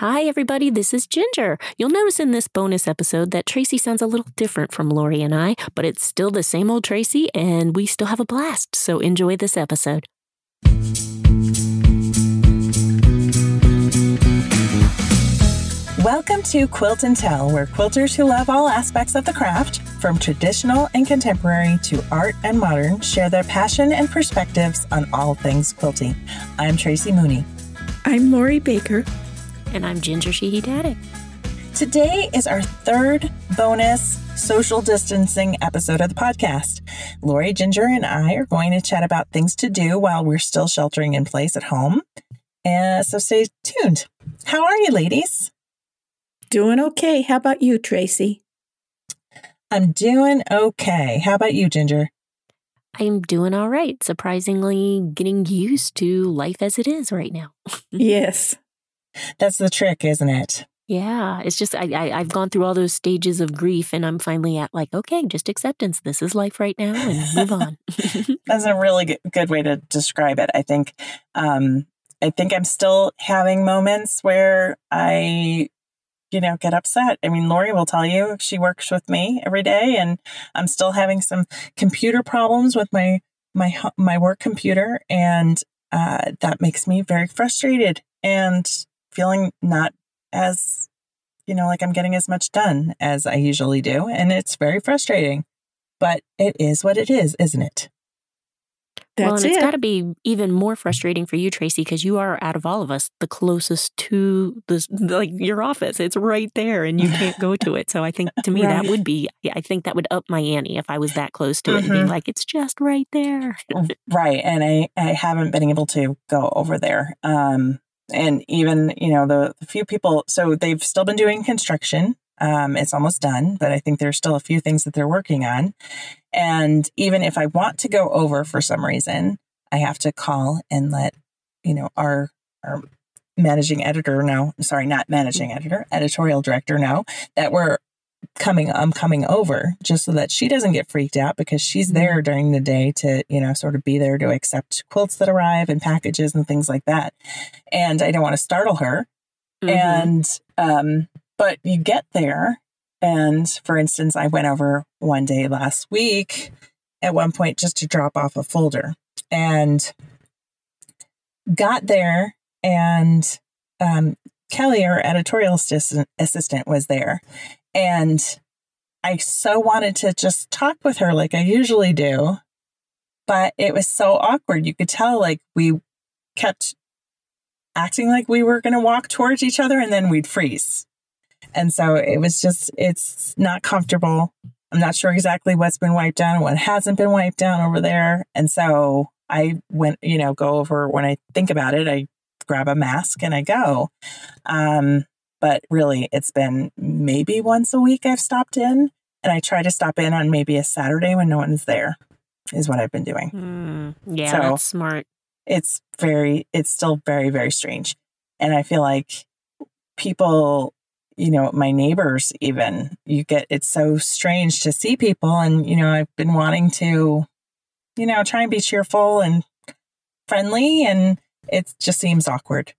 Hi, everybody. This is Ginger. You'll notice in this bonus episode that Tracy sounds a little different from Lori and I, but it's still the same old Tracy, and we still have a blast. So enjoy this episode. Welcome to Quilt and Tell, where quilters who love all aspects of the craft, from traditional and contemporary to art and modern, share their passion and perspectives on all things quilting. I'm Tracy Mooney. I'm Lori Baker. And I'm Ginger Sheehy Dady. Today is our third bonus social distancing episode of the podcast. Lori, Ginger, and I are going to chat about things to do while we're still sheltering in place at home. And so stay tuned. How are you, ladies? Doing okay. How about you, Tracy? I'm doing okay. How about you, Ginger? I'm doing all right. Surprisingly, getting used to life as it is right now. yes. That's the trick, isn't it? Yeah, it's just I, I have gone through all those stages of grief, and I'm finally at like, okay, just acceptance. This is life right now, and move on. That's a really good, good way to describe it. I think, um, I think I'm still having moments where I, you know, get upset. I mean, Lori will tell you she works with me every day, and I'm still having some computer problems with my my my work computer, and uh, that makes me very frustrated. And feeling not as, you know, like I'm getting as much done as I usually do. And it's very frustrating, but it is what it is, isn't it? That's well, and it's it. got to be even more frustrating for you, Tracy, because you are out of all of us the closest to this, like your office. It's right there, and you can't go to it. So I think to me right. that would be, I think that would up my ante if I was that close to it mm-hmm. and be like, it's just right there. right, and I I haven't been able to go over there. Um, and even you know the, the few people so they've still been doing construction um, it's almost done but i think there's still a few things that they're working on. And even if i want to go over for some reason i have to call and let you know our our managing editor know sorry not managing editor editorial director know that we're coming I'm coming over just so that she doesn't get freaked out because she's mm-hmm. there during the day to, you know, sort of be there to accept quilts that arrive and packages and things like that. And I don't want to startle her. Mm-hmm. And um but you get there and for instance, I went over one day last week at one point just to drop off a folder and got there and um Kelly, our editorial assistant, assistant, was there. And I so wanted to just talk with her like I usually do, but it was so awkward. You could tell like we kept acting like we were going to walk towards each other and then we'd freeze. And so it was just, it's not comfortable. I'm not sure exactly what's been wiped down and what hasn't been wiped down over there. And so I went, you know, go over when I think about it, I grab a mask and I go. Um, but really, it's been maybe once a week I've stopped in, and I try to stop in on maybe a Saturday when no one's there, is what I've been doing. Mm, yeah, so that's smart. It's very, it's still very, very strange. And I feel like people, you know, my neighbors even, you get, it's so strange to see people. And, you know, I've been wanting to, you know, try and be cheerful and friendly, and it just seems awkward.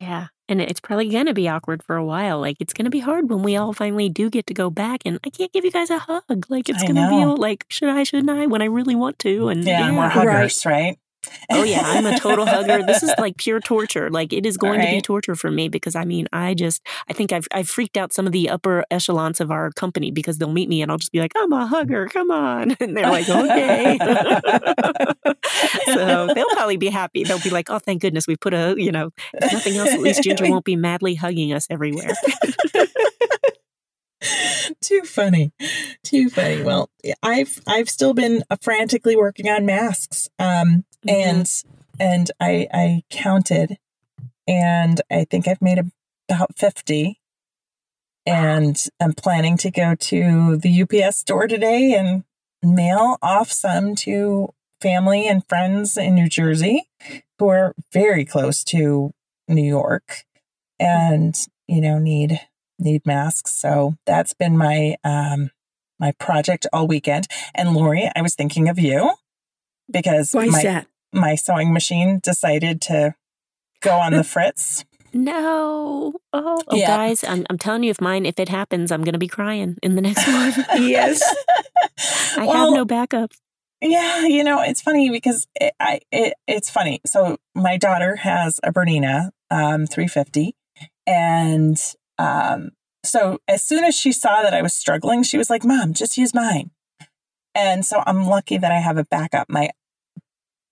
Yeah. And it's probably going to be awkward for a while. Like, it's going to be hard when we all finally do get to go back. And I can't give you guys a hug. Like, it's going to be like, should I, shouldn't I, when I really want to? And yeah, yeah. we're huggers, right? right? Oh yeah, I'm a total hugger. This is like pure torture. Like it is going right. to be torture for me because I mean, I just I think I've I've freaked out some of the upper echelons of our company because they'll meet me and I'll just be like, I'm a hugger, come on. And they're like, okay. so they'll probably be happy. They'll be like, oh thank goodness we put a, you know, nothing else, at least Ginger won't be madly hugging us everywhere. too funny too funny well i've i've still been uh, frantically working on masks um mm-hmm. and and i i counted and i think i've made about 50 and i'm planning to go to the ups store today and mail off some to family and friends in new jersey who are very close to new york and you know need need masks. So that's been my um, my project all weekend. And Lori, I was thinking of you because Why my, that? My sewing machine decided to go on the fritz. No. Oh, oh Yeah. guys, I'm, I'm telling you, if mine, if it happens, I'm going to be crying in the next one. Yes. I have no backup. Yeah, you know, it's funny because it, I it, it's funny. So my daughter has a Bernina um 350 and um so as soon as she saw that I was struggling, she was like, "Mom, just use mine." And so I'm lucky that I have a backup. My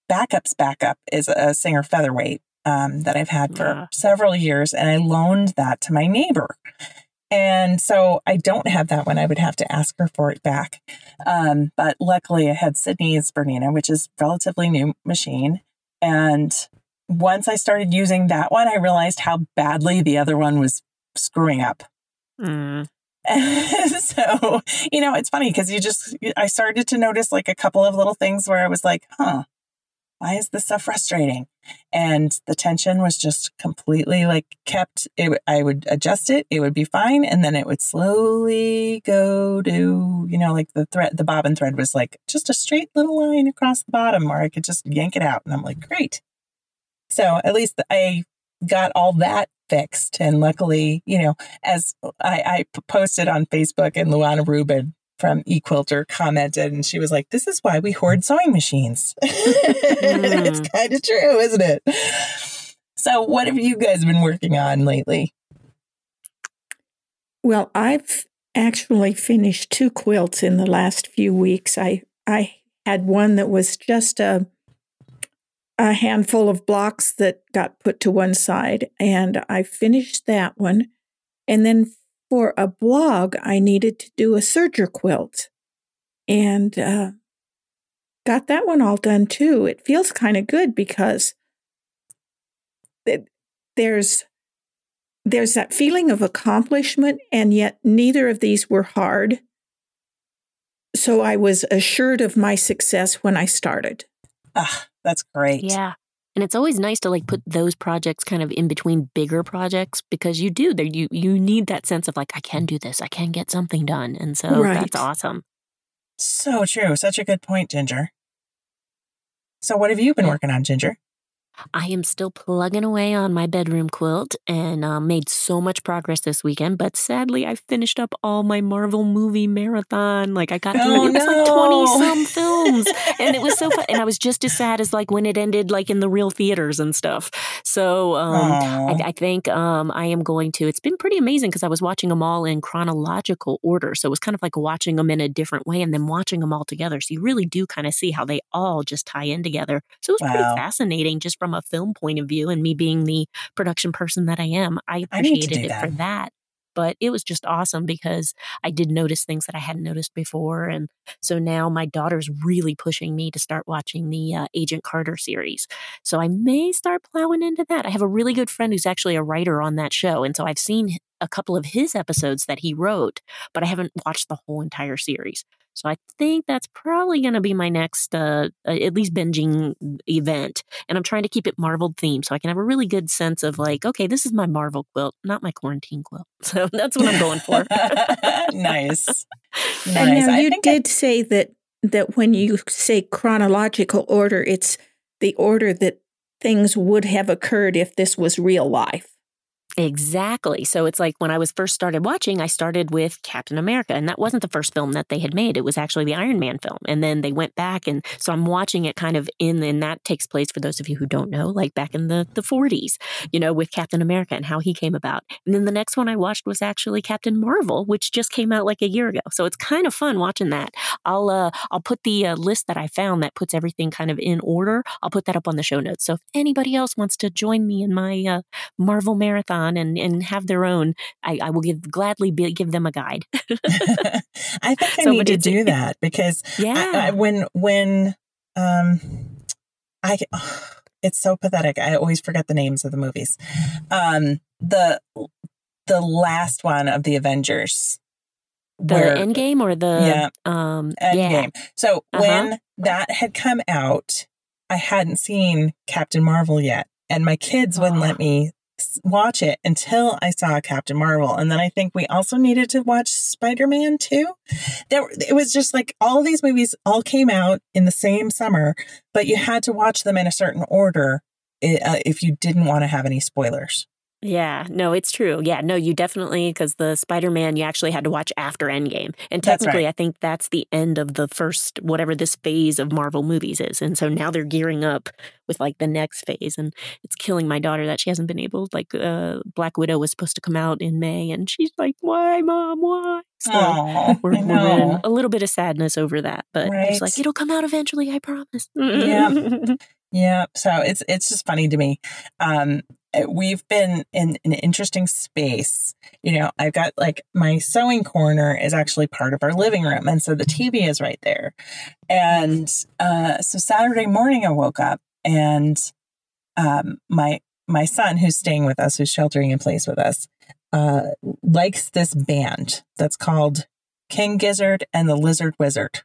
backup's backup is a Singer featherweight um, that I've had for Yeah. several years, and I loaned that to my neighbor. And so I don't have that one. I would have to ask her for it back. Um, but luckily, I had Sydney's Bernina, which is relatively new machine. And once I started using that one, I realized how badly the other one was screwing up. Mm. so, you know, it's funny because you just, I started to notice like a couple of little things where I was like, huh, why is this so frustrating? And the tension was just completely like kept, it, I would adjust it, it would be fine. And then it would slowly go to, you know, like the thread, the bobbin thread was like just a straight little line across the bottom where I could just yank it out. And I'm like, great. So at least I got all that fixed. And luckily, you know, as I, I posted on Facebook and Luana Rubin from eQuilter commented and she was like, This is why we hoard sewing machines. it's mm. kind of true, isn't it? So what have you guys been working on lately? Well, I've actually finished two quilts in the last few weeks. I I had one that was just a a handful of blocks that got put to one side, and I finished that one. And then for a blog, I needed to do a serger quilt, and uh, got that one all done too. It feels kind of good because it, there's there's that feeling of accomplishment, and yet neither of these were hard. So I was assured of my success when I started. Ah, that's great. Yeah. And it's always nice to like put those projects kind of in between bigger projects because you do there you you need that sense of like I can do this, I can get something done. And so Right. that's awesome. So true. Such a good point, Ginger. So what have you been Yeah. working on, Ginger? I am still plugging away on my bedroom quilt and uh, made so much progress this weekend. But sadly, I finished up all my Marvel movie marathon. Like I got through Oh, it. It was like twenty some films, and it was so fun. And I was just as sad as like when it ended, like in the real theaters and stuff. So um, I, I think um, I am going to. It's been pretty amazing because I was watching them all in chronological order. So it was kind of like watching them in a different way and then watching them all together. So you really do kind of see how they all just tie in together. So it was Wow. pretty fascinating just from a film point of view. And me being the production person that I am, I I appreciated do it that. for that. But it was just awesome because I did notice things that I hadn't noticed before. And so now my daughter's really pushing me to start watching the uh, Agent Carter series. So I may start plowing into that. I have a really good friend who's actually a writer on that show. And so I've seen a couple of his episodes that he wrote, but I haven't watched the whole entire series. So I think that's probably going to be my next, uh, uh, at least binging event. And I'm trying to keep it Marvel themed so I can have a really good sense of like, okay, this is my Marvel quilt, not my quarantine quilt. So that's what I'm going for. nice. Nice. And now I you think I- did say that that when you say chronological order, it's the order that things would have occurred if this was real life. Exactly. So it's like when I was first started watching, I started with Captain America, and that wasn't the first film that they had made. It was actually the Iron Man film. And then they went back and so I'm watching it kind of in and that takes place for those of you who don't know, like back in the, the 40s, you know, with Captain America and how he came about. And then the next one I watched was actually Captain Marvel, which just came out like a year ago. So it's kind of fun watching that. I'll uh I'll put the uh, list that I found that puts everything kind of in order. I'll put that up on the show notes. So if anybody else wants to join me in my uh, Marvel marathon and, and have their own, I, I will give gladly be, give them a guide. I think I So, need to do that because yeah. I, I, when when um I it's so pathetic. I always forget the names of the movies. Um the the last one of the Avengers. the where- end game or the Yeah. um End yeah. game. So Uh-huh. when that had come out, I hadn't seen Captain Marvel yet, and my kids wouldn't Oh. let me watch it until I saw Captain Marvel. And then I think we also needed to watch Spider Man too. There, it was just like all these movies all came out in the same summer, but you had to watch them in a certain order uh, if you didn't want to have any spoilers. Yeah, no, it's true. Yeah, no, you definitely because the Spider-Man you actually had to watch after Endgame, and technically, right. I think that's the end of the first whatever this phase of Marvel movies is, and so now they're gearing up with like the next phase, and it's killing my daughter that she hasn't been able. Like, uh, Black Widow was supposed to come out in May, and she's like, "Why, Mom? Why?" So Aww, we're, we're in a little bit of sadness over that, but right. it's like it'll come out eventually. I promise. Yeah. Yeah, so it's it's just funny to me. Um, we've been in an interesting space. You know, I've got like my sewing corner is actually part of our living room, and so the TV is right there. And uh, so Saturday morning, I woke up and um, my my son, who's staying with us, who's sheltering in place with us, uh, likes this band that's called King Gizzard and the Lizard Wizard.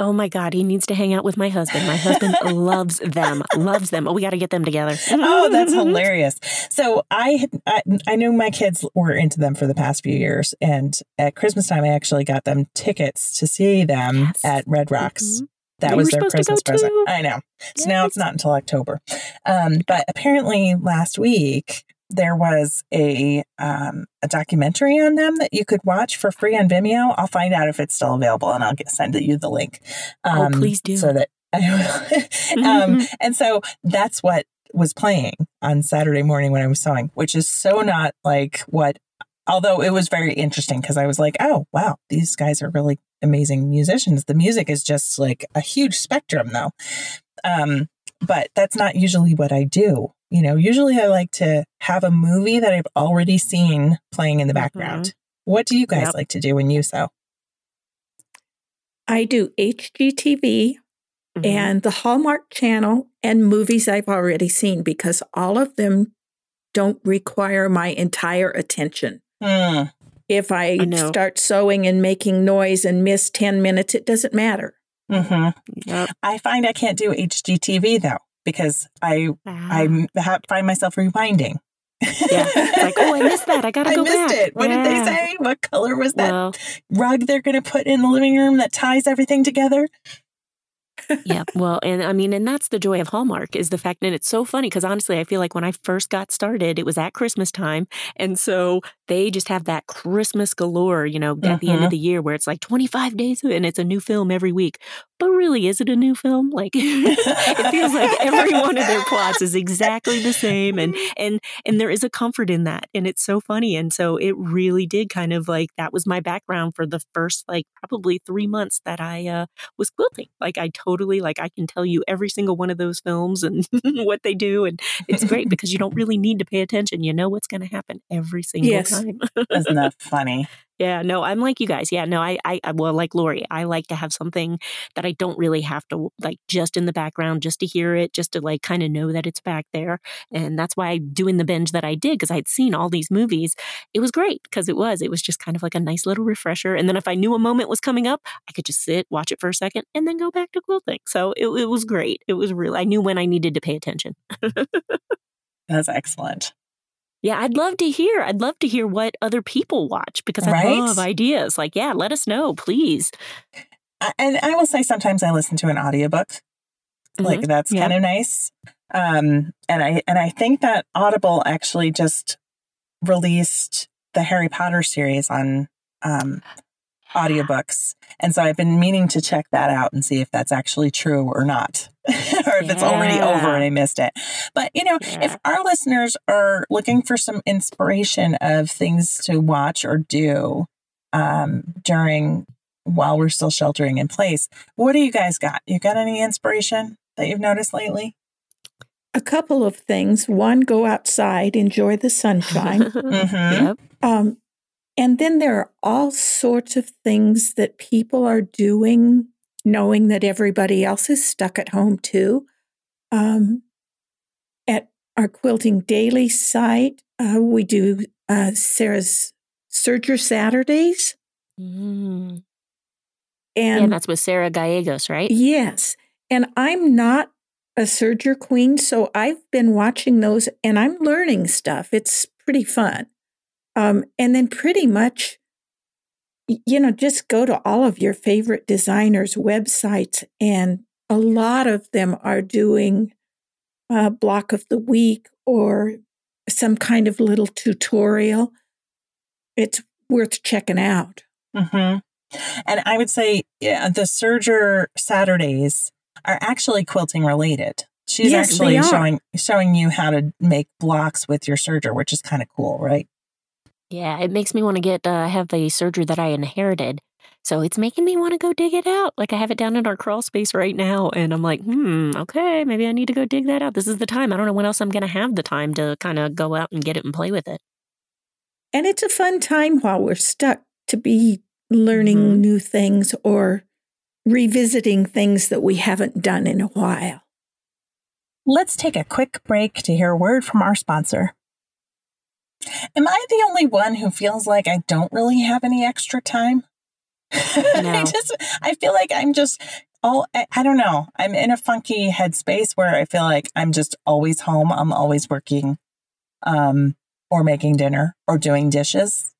Oh my God, he needs to hang out with my husband. My husband loves them, loves them. Oh, we got to get them together. oh, that's hilarious. So I, I, I knew my kids were into them for the past few years, and at Christmas time, I actually got them tickets to see them yes. at Red Rocks. Mm-hmm. That we was their Christmas present. I know. So yes. now it's not until October. Um, but apparently last week there was a um, a documentary on them that you could watch for free on Vimeo. I'll find out if it's still available, and I'll get, send you the link. Oh, um, oh, please do. So that um, and so that's what was playing on Saturday morning when I was sewing, which is so not like what. Although it was very interesting because I was like, oh wow, these guys are really amazing musicians. The music is just like a huge spectrum, though. Um, but that's not usually what I do. You know, usually I like to have a movie that I've already seen playing in the background. Mm-hmm. What do you guys yep. like to do when you sew? I do HGTV mm-hmm. and the Hallmark Channel and movies I've already seen because all of them don't require my entire attention. Mm. If I, I start sewing and making noise and miss 10 minutes, it doesn't matter. Mm-hmm. Yep. I find I can't do HGTV though because I ah. I ha- find myself rewinding. yeah, like oh, I missed that. I gotta go missed back. it. What yeah. did they say? What color was that well, rug they're going to put in the living room that ties everything together? yeah. Well, and I mean, and that's the joy of Hallmark is the fact that it's so funny because honestly, I feel like when I first got started, it was at Christmas time. And so they just have that Christmas galore, you know, at mm-hmm. the end of mm-hmm. the year where it's like 25 days and it's a new film every week. But really, is it a new film? Like it feels like every one of their plots is exactly the same. And and and there is a comfort in that. And it's so funny. And so it really did kind of like that was my background for the first like probably three months that I uh, was quilting. Like I totally like I can tell you every single one of those films and what they do. And it's great because you don't really need to pay attention. You know what's going to happen every single yes. time. Isn't that funny? Yeah, no, I'm like you guys. Yeah, no, I, I, well, like Lori, I like to have something that I don't really have to like just in the background, just to hear it, just to like kind of know that it's back there. And that's why I doing the binge that I did because I'd seen all these movies. It was great because it was, it was just kind of like a nice little refresher. And then if I knew a moment was coming up, I could just sit, watch it for a second, and then go back to quilting. So it, it was great. It was real. I knew when I needed to pay attention. That's excellent. Yeah, I'd love to hear. I'd love to hear what other people watch because I right? love ideas. Like, yeah, let us know, please. And I will say sometimes I listen to an audiobook. Mm-hmm. Like that's yeah. kind of nice. Um and I and I think that Audible actually just released the Harry Potter series on um audiobooks. And so I've been meaning to check that out and see if that's actually true or not, or if yeah. it's already over and I missed it. But, you know, yeah. if our listeners are looking for some inspiration of things to watch or do um, during while we're still sheltering in place, what do you guys got? You got any inspiration that you've noticed lately? A couple of things. One, go outside, enjoy the sunshine. mm-hmm. Yep. Um, and then there are all sorts of things that people are doing, knowing that everybody else is stuck at home too. Um, at our Quilting Daily site, uh, we do uh, Sarah's Serger Saturdays. Mm. And yeah, that's with Sarah Gallegos, right? Yes. And I'm not a serger queen, so I've been watching those and I'm learning stuff. It's pretty fun. Um, and then pretty much, you know, just go to all of your favorite designers' websites, and a lot of them are doing a block of the week or some kind of little tutorial, it's worth checking out. Mm-hmm. And I would say yeah, the Serger Saturdays are actually quilting related. She's yes, actually showing showing you how to make blocks with your serger, which is kind of cool, right? Yeah, it makes me want to get uh, have the serger that I inherited. So it's making me want to go dig it out. Like I have it down in our crawl space right now, and I'm like, hmm, okay, maybe I need to go dig that out. This is the time. I don't know when else I'm going to have the time to kind of go out and get it and play with it. And it's a fun time while we're stuck to be learning mm-hmm. new things or revisiting things that we haven't done in a while. Let's take a quick break to hear a word from our sponsor. Am I the only one who feels like I don't really have any extra time? No. I just I feel like I'm just all I, I don't know. I'm in a funky headspace where I feel like I'm just always home. I'm always working um or making dinner or doing dishes.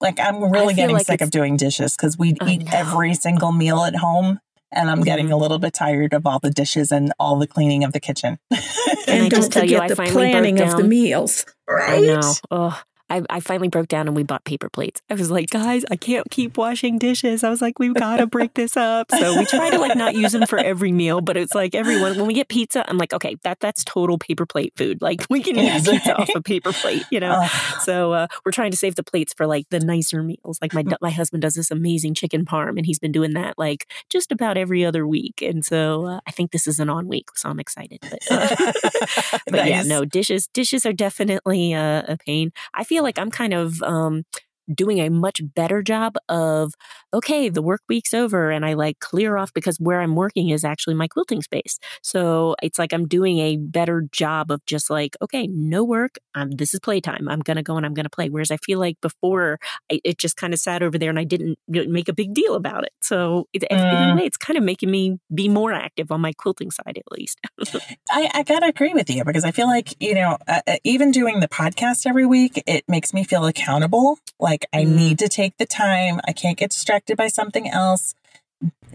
Like I'm really getting like sick of doing dishes because we eat every single meal at home and I'm getting a mm-hmm. little bit tired of all the dishes and all the cleaning of the kitchen. and, and don't forget you, the planning of the meals. Right? I know. Oh, I, I finally broke down and we bought paper plates. I was like, guys, I can't keep washing dishes. I was like, we've got to break this up. So we try to like not use them for every meal, but it's like everyone when we get pizza, I'm like, okay, that that's total paper plate food. Like we can eat pizza off a paper plate, you know. Oh. So uh, we're trying to save the plates for like the nicer meals. Like my mm. my husband does this amazing chicken parm, and he's been doing that like just about every other week. And so uh, I think this is an on week, so I'm excited. But, uh, but nice. yeah, no dishes dishes are definitely uh, a pain. I feel like I'm kind of um, doing a much better job of okay the work week's over and i like clear off because where i'm working is actually my quilting space. So it's like i'm doing a better job of just like okay no work um, this is playtime i'm gonna go and i'm gonna play. Whereas i feel like before I, it just kind of sat over there and i didn't make a big deal about it. So it, mm. in a way it's kind of making me be more active on my quilting side at least. I, I gotta agree with you because i feel like you know uh, uh, even doing the podcast every week it makes me feel accountable like like I mm. need to take the time. I can't get distracted by something else.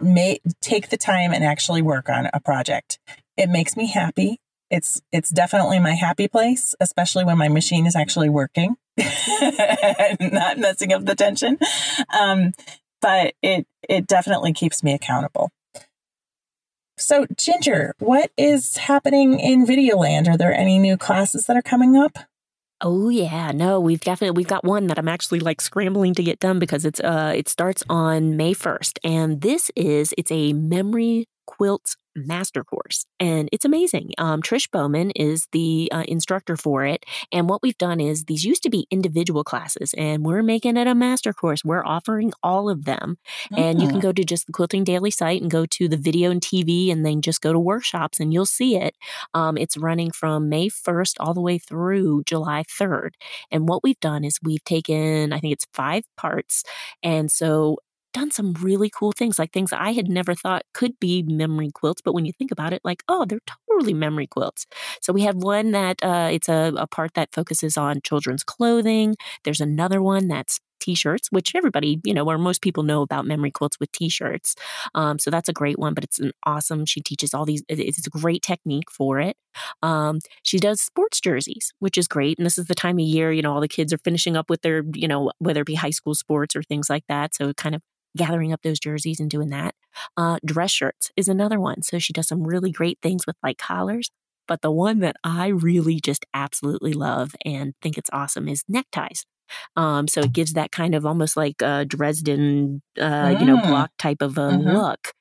May take the time and actually work on a project. It makes me happy. It's it's definitely my happy place, especially when my machine is actually working, not messing up the tension. Um, but it it definitely keeps me accountable. So, Ginger, what is happening in Videoland? Are there any new classes that are coming up? Oh yeah, no, we've definitely we've got one that I'm actually like scrambling to get done because it's uh it starts on May 1st and this is it's a memory quilts master course and it's amazing um, trish bowman is the uh, instructor for it and what we've done is these used to be individual classes and we're making it a master course we're offering all of them and you can ah. go to just the quilting daily site and go to the video and tv and then just go to workshops and you'll see it um, it's running from may 1st all the way through july 3rd and what we've done is we've taken i think it's five parts and so done some really cool things, like things I had never thought could be memory quilts. But when you think about it, like, oh, they're totally memory quilts. So we have one that uh, it's a, a part that focuses on children's clothing. There's another one that's t-shirts which everybody you know or most people know about memory quilts with t-shirts um, so that's a great one but it's an awesome she teaches all these it's a great technique for it um, she does sports jerseys which is great and this is the time of year you know all the kids are finishing up with their you know whether it be high school sports or things like that so it kind of gathering up those jerseys and doing that. Uh, dress shirts is another one. So she does some really great things with like collars. But the one that I really just absolutely love and think it's awesome is neckties. Um, so it gives that kind of almost like a Dresden, uh, mm. you know, mm. block type of a mm-hmm. look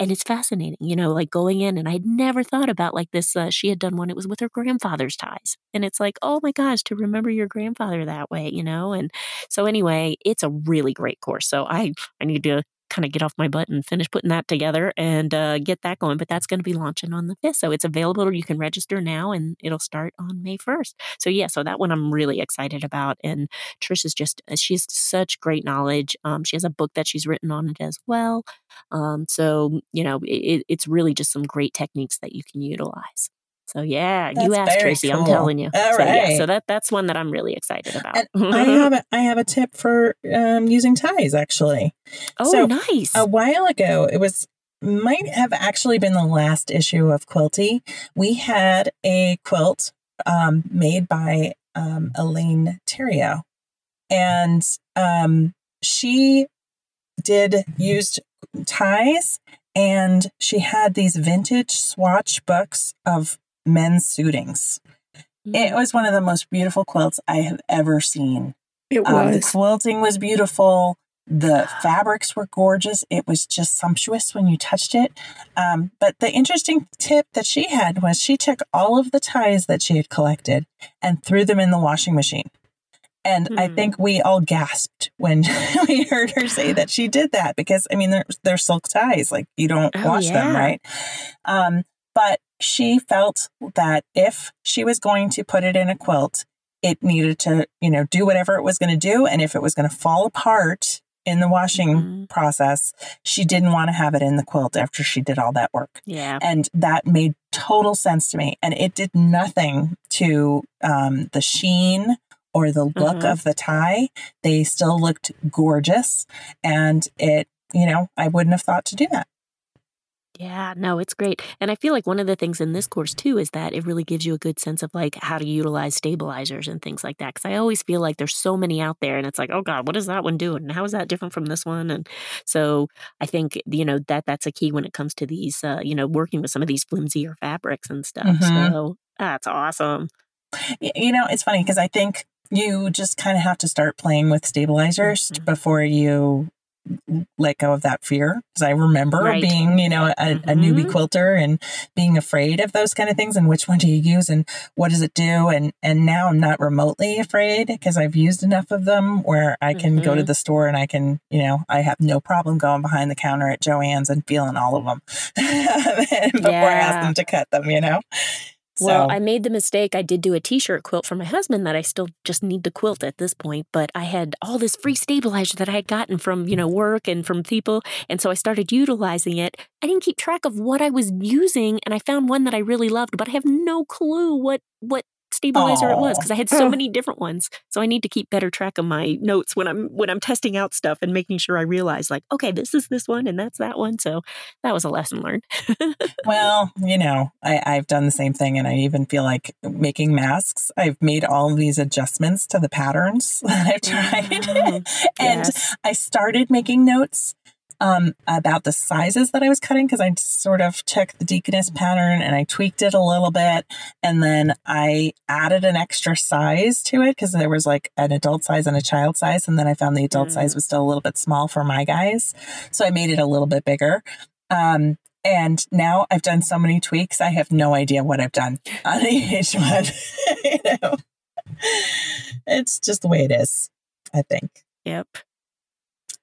and it's fascinating, you know, like going in and I'd never thought about like this. Uh, she had done one, it was with her grandfather's ties. And it's like, oh my gosh, to remember your grandfather that way, you know? And so anyway, it's a really great course. So I, I need to kind of get off my butt and finish putting that together and uh, get that going. But that's going to be launching on the 5th. So it's available or you can register now and it'll start on May 1st. So, yeah, so that one I'm really excited about. And Trish is just, she's such great knowledge. Um, she has a book that she's written on it as well. Um, so, you know, it, it's really just some great techniques that you can utilize. So yeah, that's you asked Tracy. Cool. I'm telling you. All so, right. yeah, so that that's one that I'm really excited about. I have a, I have a tip for um, using ties actually. Oh, so, nice. A while ago, it was might have actually been the last issue of Quilty. We had a quilt um, made by um, Elaine Theriault, And um, she did used ties and she had these vintage swatch books of men's suitings. It mm. was one of the most beautiful quilts I have ever seen. It was. Um, the quilting was beautiful. The fabrics were gorgeous. It was just sumptuous when you touched it. Um, but the interesting tip that she had was she took all of the ties that she had collected and threw them in the washing machine. And hmm. I think we all gasped when we heard her say that she did that because I mean they're they're silk ties, like you don't oh, wash yeah. them, right? Um, but she felt that if she was going to put it in a quilt, it needed to, you know, do whatever it was going to do, and if it was going to fall apart in the washing mm-hmm. process, she didn't want to have it in the quilt after she did all that work. Yeah. And that made total sense to me. And it did nothing to um, the sheen or the look mm-hmm. of the tie. They still looked gorgeous. And it, you know, I wouldn't have thought to do that. Yeah, no, it's great. And I feel like one of the things in this course too is that it really gives you a good sense of like how to utilize stabilizers and things like that. Cause I always feel like there's so many out there and it's like, oh God, what is that one doing? And how is that different from this one? And so I think, you know, that that's a key when it comes to these, uh, you know, working with some of these flimsier fabrics and stuff. Mm-hmm. So that's awesome. You know, it's funny because I think you just kind of have to start playing with stabilizers mm-hmm. before you let go of that fear because I remember right. being, you know, a, mm-hmm. a, newbie quilter and being afraid of those kind of things and which one do you use and what does it do and and now I'm not remotely afraid because I've used enough of them where I can mm-hmm. go to mm-hmm. the store and I can, you know, I have no problem going behind the counter at Joann's and feeling all of them before yeah. I ask them to cut them, you know. Well, I made the mistake. I did do a t shirt quilt for my husband that I still just need to quilt at this point, but I had all this free stabilizer that I had gotten from, you know, work and from people. And so I started utilizing it. I didn't keep track of what I was using, and I found one that I really loved, but I have no clue what what stabilizer Aww. it was because I had so many different ones. So I need to keep better track of my notes when I'm when I'm testing out stuff and making sure I realize like, okay, this is this one and that's that one. So that was a lesson learned. well, you know, I, I've done the same thing and I even feel like making masks, I've made all of these adjustments to the patterns that I've tried. Mm-hmm. and yes. I started making notes um, about the sizes that I was cutting because I sort of took the deaconess pattern and I tweaked it a little bit. And then I added an extra size to it because there was like an adult size and a child size. And then I found the adult mm. size was still a little bit small for my guys. So I made it a little bit bigger. Um, and now I've done so many tweaks, I have no idea what I've done on each one. you know, it's just the way it is, I think. Yep.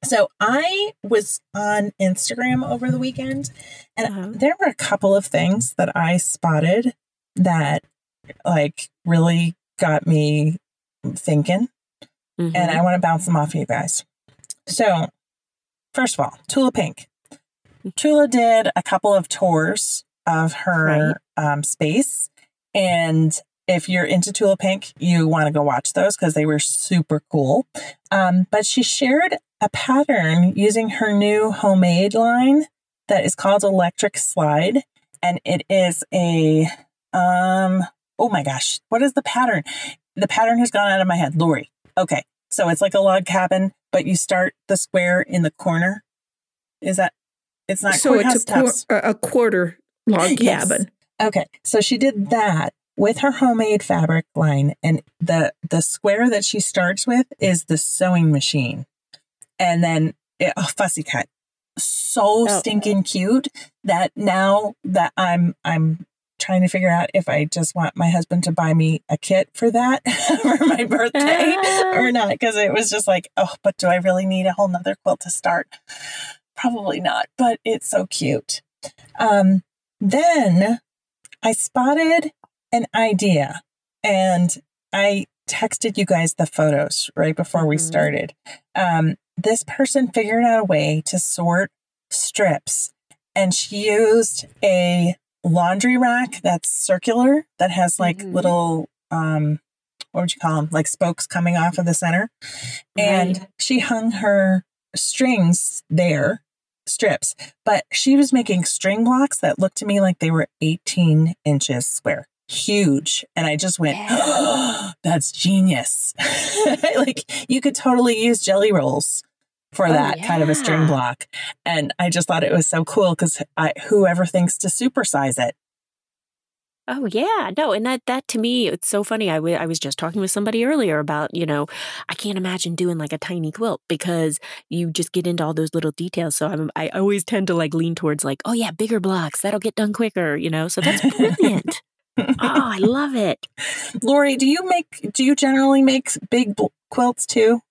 So I was on Instagram over the weekend and uh-huh. there were a couple of things that I spotted that like really got me thinking. Mm-hmm. And I want to bounce them off of you guys. So, first of all, Tula Pink. Tula did a couple of tours of her right. um, space. And if you're into Tula Pink, you want to go watch those because they were super cool. Um, but she shared a pattern using her new homemade line that is called Electric Slide. And it is a, um, oh my gosh, what is the pattern? The pattern has gone out of my head. Lori. Okay. So it's like a log cabin, but you start the square in the corner. Is that, it's not so it's a, qu- a quarter log cabin. Okay. So she did that with her homemade fabric line and the the square that she starts with is the sewing machine. And then it, oh, fussy cut. So oh. stinking cute that now that i'm i'm trying to figure out if i just want my husband to buy me a kit for that for my birthday or not because it was just like oh but do i really need a whole nother quilt to start? Probably not but it's so cute. Um then i spotted an idea and I texted you guys the photos right before mm-hmm. we started. Um, this person figured out a way to sort strips and she used a laundry rack that's circular that has like mm-hmm. little um what would you call them like spokes coming off of the center right. and she hung her strings there strips but she was making string blocks that looked to me like they were 18 inches square huge. And I just went, oh, that's genius. like you could totally use jelly rolls for oh, that yeah. kind of a string block. And I just thought it was so cool because I whoever thinks to supersize it Oh yeah, no, and that that to me it's so funny. I, w- I was just talking with somebody earlier about you know I can't imagine doing like a tiny quilt because you just get into all those little details. So I'm I always tend to like lean towards like oh yeah bigger blocks that'll get done quicker you know. So that's brilliant. Oh, I love it. Lori, do you make do you generally make big bl- quilts too?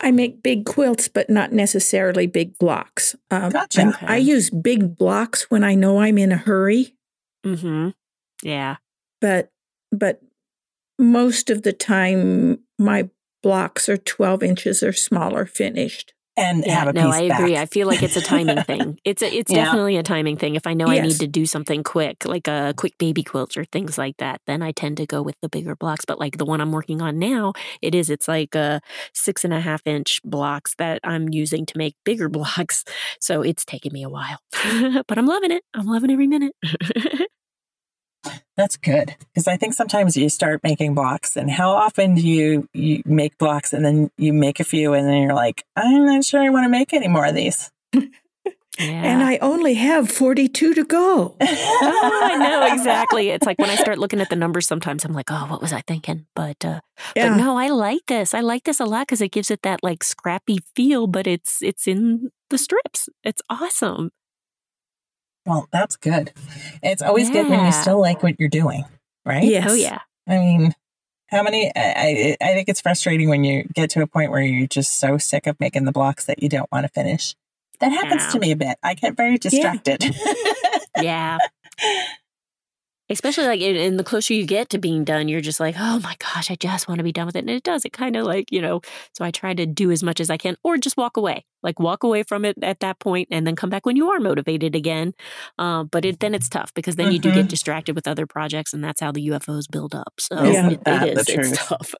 I make big quilts, but not necessarily big blocks. Um, gotcha. I use big blocks when I know I'm in a hurry. Mm-hmm. Yeah. But but most of the time my blocks are 12 inches or smaller finished and yeah, have a no, I agree. I feel like it's a timing thing. It's a, it's yeah. definitely a timing thing. If I know yes. I need to do something quick, like a quick baby quilt or things like that, then I tend to go with the bigger blocks. But like the one I'm working on now, it is it's like a six and a half inch blocks that I'm using to make bigger blocks. So it's taken me a while, but I'm loving it. I'm loving every minute. That's good because I think sometimes you start making blocks, and how often do you you make blocks and then you make a few, and then you're like, I'm not sure I want to make any more of these. Yeah. And I only have 42 to go. oh, I know exactly. It's like when I start looking at the numbers, sometimes I'm like, oh, what was I thinking? But, uh, yeah. but no, I like this. I like this a lot because it gives it that like scrappy feel, but it's it's in the strips. It's awesome. Well, that's good. It's always yeah. good when you still like what you're doing, right? Yes. Oh, yeah. I mean, how many? I, I think it's frustrating when you get to a point where you're just so sick of making the blocks that you don't want to finish. That happens yeah. to me a bit. I get very distracted. Yeah. yeah. Especially like in the closer you get to being done you're just like oh my gosh i just want to be done with it and it does it kind of like you know so i try to do as much as i can or just walk away like walk away from it at that point and then come back when you are motivated again uh, but it, then it's tough because then mm-hmm. you do get mm-hmm. distracted with other projects and that's how the ufos build up so yeah, it, that, it is it's tough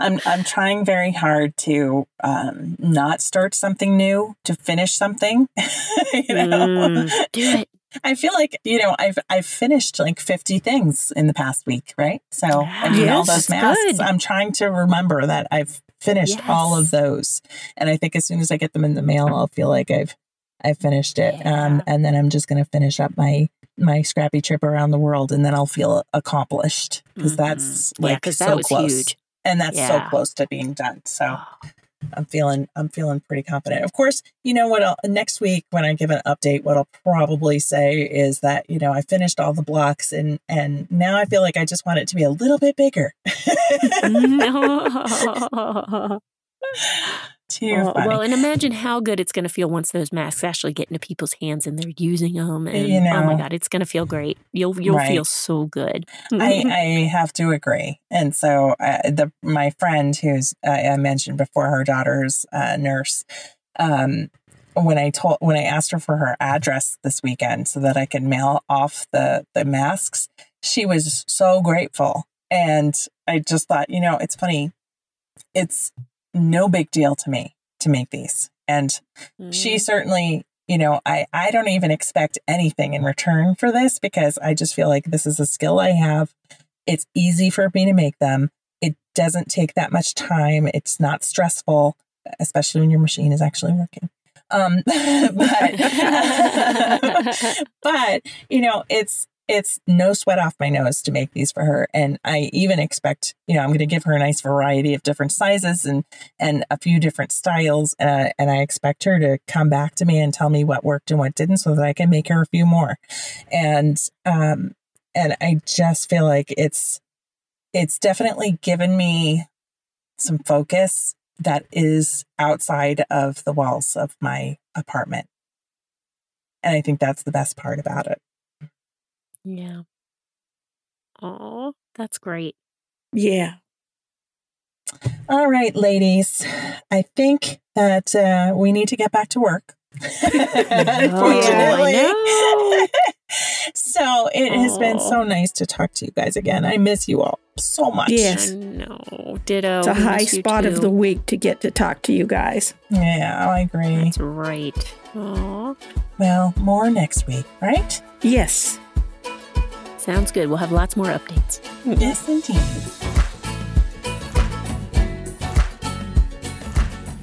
I'm, I'm trying very hard to um, not start something new to finish something you know? mm, do it I feel like, you know, I've I've finished like 50 things in the past week, right? So I mean yes, all those masks. Good. I'm trying to remember that I've finished yes. all of those. And I think as soon as I get them in the mail, I'll feel like I've I've finished it. Um, yeah. Um, and then I'm just gonna finish up my my scrappy trip around the world and then I'll feel accomplished because mm-hmm. that's like yeah, so close. Huge. And that's yeah. so close to being done. So oh. I'm feeling I'm feeling pretty confident. Of course, you know what? I'll, next week when I give an update, what I'll probably say is that you know I finished all the blocks and and now I feel like I just want it to be a little bit bigger. no. Mm-hmm. Too uh, well, and imagine how good it's going to feel once those masks actually get into people's hands and they're using them. And you know, oh my god, it's going to feel great. You'll you'll right. feel so good. I, I have to agree. And so uh, the my friend who's uh, I mentioned before, her daughter's a nurse. Um, when I told when I asked her for her address this weekend so that I could mail off the the masks, she was so grateful. And I just thought, you know, it's funny. It's no big deal to me to make these. And mm-hmm. she certainly, you know, I, I don't even expect anything in return for this because I just feel like this is a skill I have. It's easy for me to make them. It doesn't take that much time. It's not stressful, especially when your machine is actually working. Um, but, but you know, it's it's no sweat off my nose to make these for her. And i even expect you know i'm going to give her a nice variety of different sizes and and a few different styles uh, and i expect her to come back to me and tell me what worked and what didn't so that i can make her a few more. And um and i just feel like it's it's definitely given me some focus that is outside of the walls of my apartment. And i think that's the best part about it yeah. Oh, that's great. Yeah. All right, ladies. I think that uh, we need to get back to work. Unfortunately. Oh, so it has been so nice to talk to you guys again. I miss you all so much. Yes. No. Ditto. It's a high spot of the week to get to talk to you guys. Yeah, I agree. That's right. Aww. Well, more next week, right? Yes. Sounds good. We'll have lots more updates. Yes, indeed.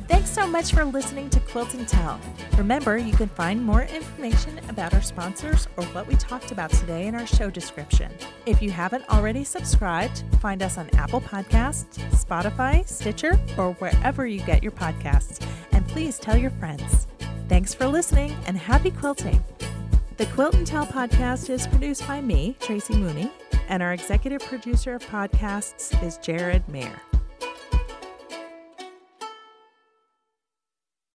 Thanks so much for listening to Quilt and Tell. Remember, you can find more information about our sponsors or what we talked about today in our show description. If you haven't already subscribed, find us on Apple Podcasts, Spotify, Stitcher, or wherever you get your podcasts. And please tell your friends. Thanks for listening and happy quilting. The Quilt and Tell podcast is produced by me, Tracy Mooney, and our executive producer of podcasts is Jared Mayer.